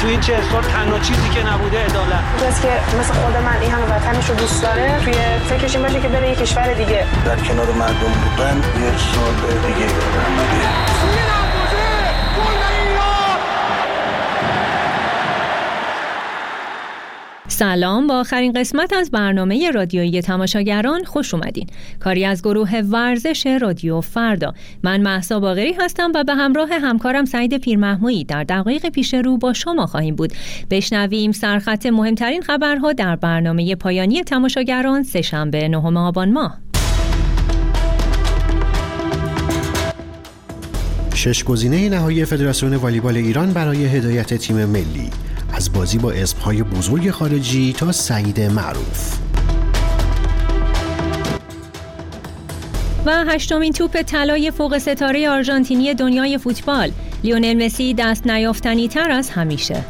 تو این چه سال تنها چیزی که نبوده عدالت. کسی که مثل خود من این همه وطنش رو دوست داره توی فکرش این باشه که بره یه کشور دیگه. در کنار مردم بودن یه سال دیگه سلام. با آخرین قسمت از برنامه رادیویی تماشاگران خوش اومدین. کاری از گروه ورزش رادیو فردا. من محسا باغری هستم و به همراه همکارم سعید پیرمحمویی در دقایق پیش رو با شما خواهیم بود. بشنویم سرخط مهمترین خبرها در برنامه پایانی تماشاگران سهشنبه نهم آبان ماه. شش گزینه نهایی فدراسیون والیبال ایران برای هدایت تیم ملی. از بازی با اسمهای بزرگ خارجی تا سعید معروف. و هشتمین توپ طلای فوق ستاره آرژانتینی دنیای فوتبال. لیونل مسی دست نیافتنی تر از همیشه.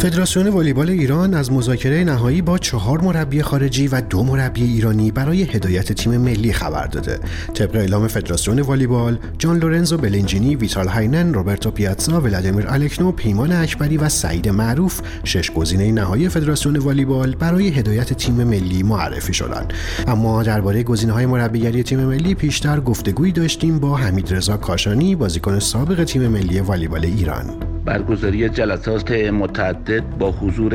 فدراسیون والیبال ایران از مذاکره نهایی با چهار مربی خارجی و دو مربی ایرانی برای هدایت تیم ملی خبر داده. طبق اعلام فدراسیون والیبال، جان لورنزو بلنجینی، ویتال هاینن، روبرتو پیاتزا، ولادیمیر الکنو، پیمان اکبری و سعید معروف شش گزینه نهایی فدراسیون والیبال برای هدایت تیم ملی معرفی شدند. اما درباره گزینه‌های مربیگری تیم ملی پیشتر گفتگویی داشتیم با حمید رضا کاشانی، بازیکن سابق تیم ملی والیبال ایران. برگزاری جلسات متعدد با حضور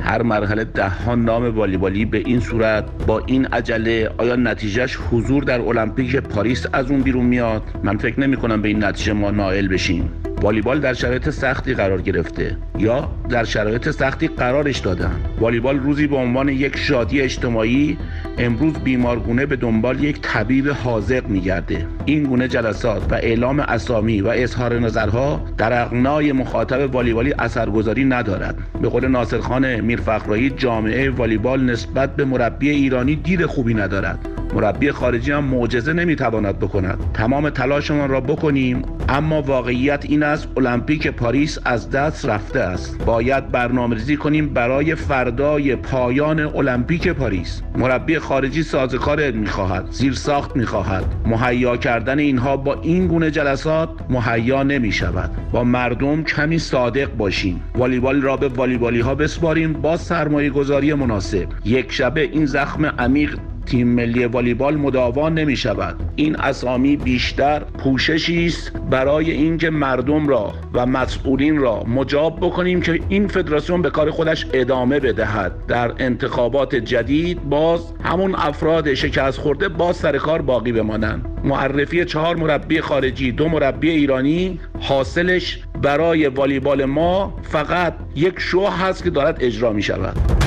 هر مرحله دهان نام والیبالی به این صورت. با این عجله آیا نتیجهش حضور در المپیک پاریس از اون بیرون میاد؟ من فکر نمی کنم به این نتیجه ما نائل بشیم. والیبال در شرایط سختی قرار گرفته. یا در شرایط سختی قرارش دادن. والیبال روزی به عنوان یک شادی اجتماعی امروز بیمارگونه به دنبال یک طبیب حاضق میگرده. این گونه جلسات و اعلام اسامی و اظهار نظرها در اغنای مخاطب والیبالی اثرگذاری ندارد. به قول ناصرخان میرفخرایی جامعه والیبال نسبت به مربی ایرانی دید خوبی ندارد. مربی خارجی هم معجزه نمی‌تواند بکند. تمام تلاشمان را بکنیم اما واقعیت این است المپیک پاریس از دست رفته است. باید برنامه‌ریزی کنیم برای فردای پایان المپیک پاریس. مربی خارجی سازکار می‌خواهد زیر ساخت می‌خواهد. مهیا کردن اینها با این گونه جلسات مهیا نمی شود با مردم کمی صادق باشیم. والیبال را به والیبالی ها بسپاریم با سرمایه گذاری مناسب. یک شبه این زخم عمیق تیم ملی والیبال مداوا نمی شود این اسامی بیشتر پوششی است برای اینکه مردم را و مسئولین را مجاب بکنیم که این فدراسیون به کار خودش ادامه بدهد. در انتخابات جدید باز همون افراد شکست خورده باز سر کار باقی بمانند. معرفی چهار مربی خارجی دو مربی ایرانی حاصلش برای والیبال ما فقط یک شو هست که دارد اجرا می شود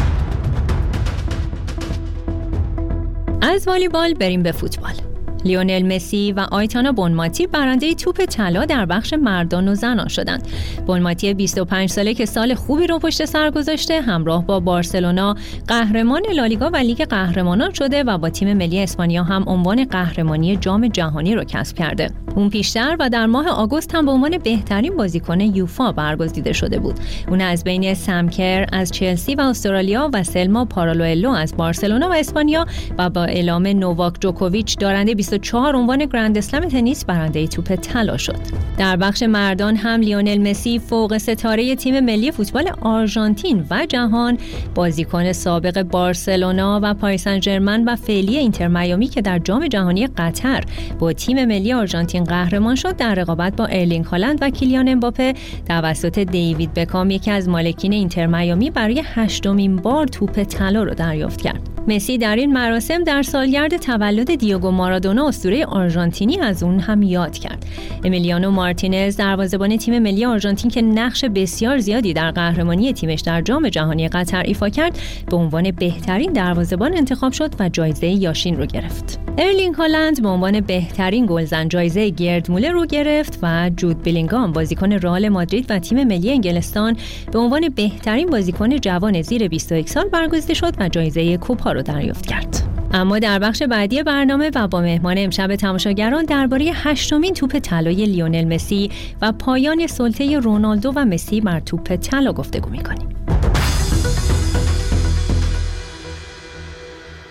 از والیبال بریم به فوتبال. لیونل مسی و آیتانا بونماتی برنده توپ طلا در بخش مردان و زنان شدند. بونماتی 25 ساله که سال خوبی رو پشت سر گذاشته همراه با بارسلونا قهرمان لالیگا و لیگ قهرمانان شده و با تیم ملی اسپانیا هم عنوان قهرمانی جام جهانی رو کسب کرده. اون پیشتر و در ماه آگوست هم به عنوان بهترین بازیکن یوفا برگزیده شده بود. اون از بین سمکر از چلسی و استرالیا و سلما پارالوئلو از بارسلونا و اسپانیا و با اعلام نوواک جوکوویچ دارنده 24 عنوان گرند اسلم تنیس برنده توپ طلا شد. در بخش مردان هم لیونل مسی فوق ستاره تیم ملی فوتبال آرژانتین و جهان بازیکن سابق بارسلونا و پاریس سن و فعلی اینتر میامی که در جام جهانی قطر با تیم ملی آرژانتین قهرمان شد در رقابت با ارلینگ هالند و کیلیان امباپه توسط دیوید بکام یکی از مالکین اینتر میامی برای هشتمین بار توپ طلا را دریافت کرد. مسی در این مراسم در سالگرد تولد دیوگو مارادونا اسطوره آرژانتینی از اون هم یاد کرد. امیلیانو مارتینز دروازه‌بان تیم ملی آرژانتین که نقش بسیار زیادی در قهرمانی تیمش در جام جهانی قطر ایفا کرد، به عنوان بهترین دروازه‌بان انتخاب شد و جایزه یاشین رو گرفت. ارلینگ هالند به عنوان بهترین گلزن جایزه گرد موله رو گرفت و جود بلینگام بازیکن رئال مادرید و تیم ملی انگلستان به عنوان بهترین بازیکن جوان زیر 21 سال برگزیده شد و جایزه کوپا رو دریافت کرد. اما در بخش بعدی برنامه و با مهمان امشب تماشاگران درباره هشتمین توپ طلای لیونل مسی و پایان سلطه رونالدو و مسی بر توپ طلا گفتگو می‌کنیم.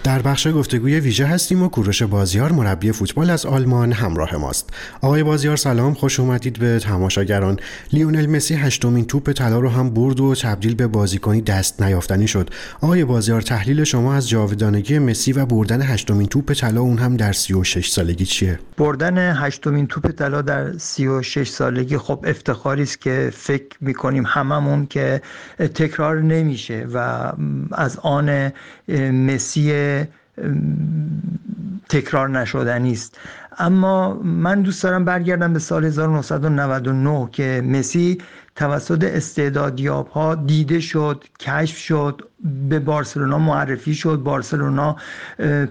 در بخش گفتگوی ویژه هستیم و کوروش بازیار مربی فوتبال از آلمان همراه ماست. آقای بازیار سلام خوش اومدید به تماشاگران. لیونل مسی هشتمین توپ طلا رو هم برد و تبدیل به بازیکنی دست نیافتنی شد. آقای بازیار تحلیل شما از جاودانگی مسی و بردن هشتمین توپ طلا اون هم در 36 سالگی چیه؟ بردن هشتمین توپ طلا در 36 سالگی خب افتخاری است که فکر می‌کنیم هممون که تکرار نمیشه و از آن مسی تکرار نشدنی است اما من دوست دارم برگردم به سال 1999 که مسی توسط استعدادیاب ها دیده شد کشف شد به بارسلونا معرفی شد. بارسلونا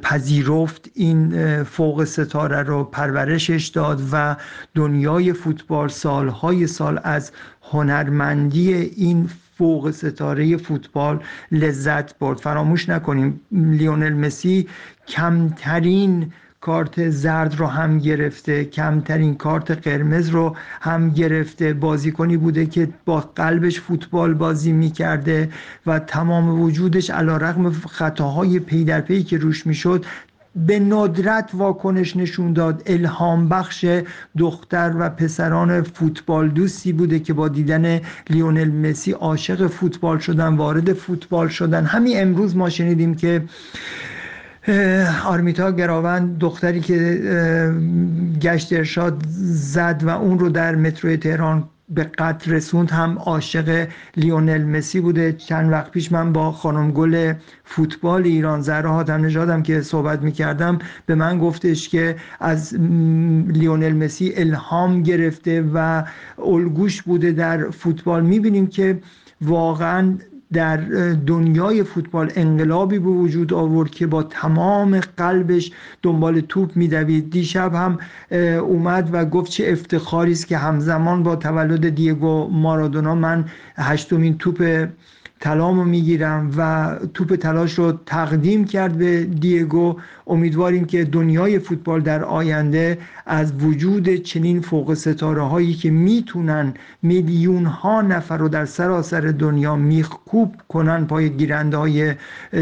پذیرفت این فوق ستاره رو پرورشش داد و دنیای فوتبال سالهای سال از هنرمندی این فوق ستاره فوتبال لذت برد. فراموش نکنیم لیونل مسی کمترین کارت زرد رو هم گرفته کمترین کارت قرمز رو هم گرفته. بازیکنی بوده که با قلبش فوتبال بازی می‌کرده و تمام وجودش علی‌رغم خطاهای پی در پی که روش می‌شد به ندرت واکنش نشون داد. الهام بخش دختر و پسران فوتبال دوستی بوده که با دیدن لیونل مسی عاشق فوتبال شدن وارد فوتبال شدن. همین امروز ما شنیدیم که آرمیتا گراوند دختری که گشت ارشاد زد و اون رو در مترو تهران به قتل رسوند هم عاشق لیونل مسی بوده. چند وقت پیش من با خانم گل فوتبال ایران زهرا حاتم نژادم که صحبت می‌کردم به من گفتش که از لیونل مسی الهام گرفته و الگوش بوده در فوتبال. می‌بینیم که واقعا در دنیای فوتبال انقلابی به وجود آورد که با تمام قلبش دنبال توپ میدوید. دیشب هم اومد و گفت چه افتخاری است که همزمان با تولد دیگو مارادونا من هشتمین توپ طلامو می‌گیرم و توپ تلاش رو تقدیم کرد به دیگو. امیدواریم که دنیای فوتبال در آینده از وجود چنین فوق ستاره هایی که می‌تونن میلیون ها نفر رو در سراسر دنیا میخکوب کنن پای گیرنده های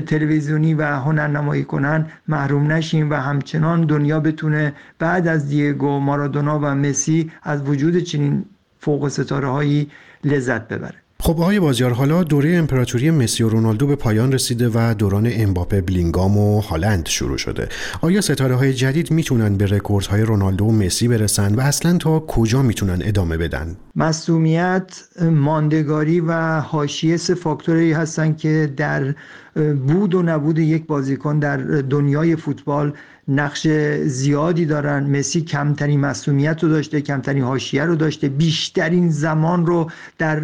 تلویزیونی و هنرنمایی کنن محروم نشیم و همچنان دنیا بتونه بعد از دیگو مارادونا و مسی از وجود چنین فوق ستاره هایی لذت ببره. خب آقای بازیار حالا دوره امپراتوری مسی و رونالدو به پایان رسیده و دوران امباپه بلینگام و هالند شروع شده. آیا ستاره های جدید می‌تونن به های رونالدو و مسی برسن و اصلا تا کجا می‌تونن ادامه بدن؟ مسئولیت ماندگاری و حاشیه سه فاکتوری هستن که در بود و نبود یک بازیکن در دنیای فوتبال نقش زیادی دارن. مسی کمترین مسئولیت رو داشته کمترین حاشیه رو داشته. بیشترین زمان رو در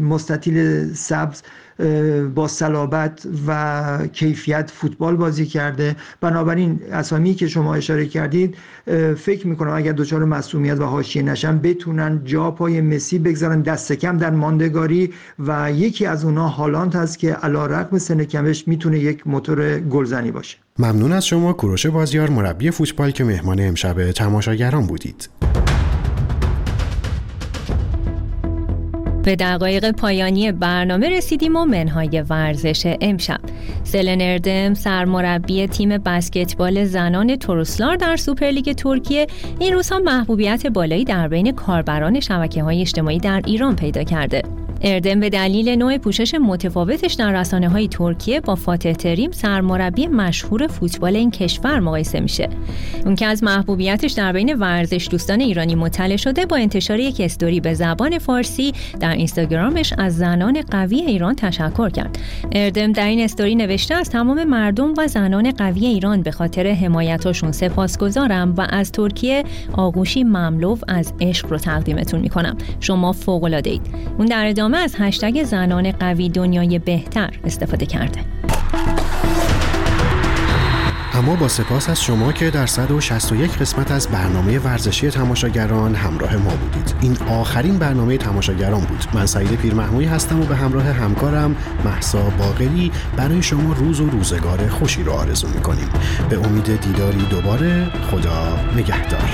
مستطیل سبز با صلابت و کیفیت فوتبال بازی کرده. بنابراین اسامی که شما اشاره کردید فکر می‌کنم اگر دچار مسئولیت و حاشیه نشن بتونن جا پای مسی بگذارن دست کم در ماندگاری و یکی از اونها هالانت هست که علا رقم سن کمش می‌تونه یک موتور گلزنی باشه. ممنون از شما کوروش بازیار مربی فوتبال که مهمان امشب تماشاگران بودید. به دقایق پایانی برنامه رسیدیم و منهای ورزش امشب. سلن اردم سرمربی تیم بسکتبال زنان تروسلار در سوپرلیگ ترکیه این روزها محبوبیت بالایی در بین کاربران شبکه های اجتماعی در ایران پیدا کرده. اردم به دلیل نوع پوشش متفاوتش در رسانه های ترکیه با فاتح تریم سرمربی مشهور فوتبال این کشور مقایسه میشه. اون که از محبوبیتش در بین ورزش دوستان ایرانی مطلع شده با انتشار یک استوری به زبان فارسی در اینستاگرامش از زنان قوی ایران تشکر کرد. اردم در این استوری نوشته از تمام مردم و زنان قوی ایران به خاطر حمایتاشون سپاسگزارم و از ترکیه آغوشی مملو از عشق رو تقدیمتون می‌کنم. شما فوق العاده اید اون در ادامه از هشتگ زنان قوی دنیای بهتر استفاده کرده. اما با سپاس از شما که در 161 قسمت از برنامه ورزشی تماشاگران همراه ما بودید. این آخرین برنامه تماشاگران بود. من سعید پیرمحموی هستم و به همراه همکارم محسا باقری برای شما روز و روزگار خوشی رو آرزو می‌کنیم. به امید دیداری دوباره خدا نگهدار.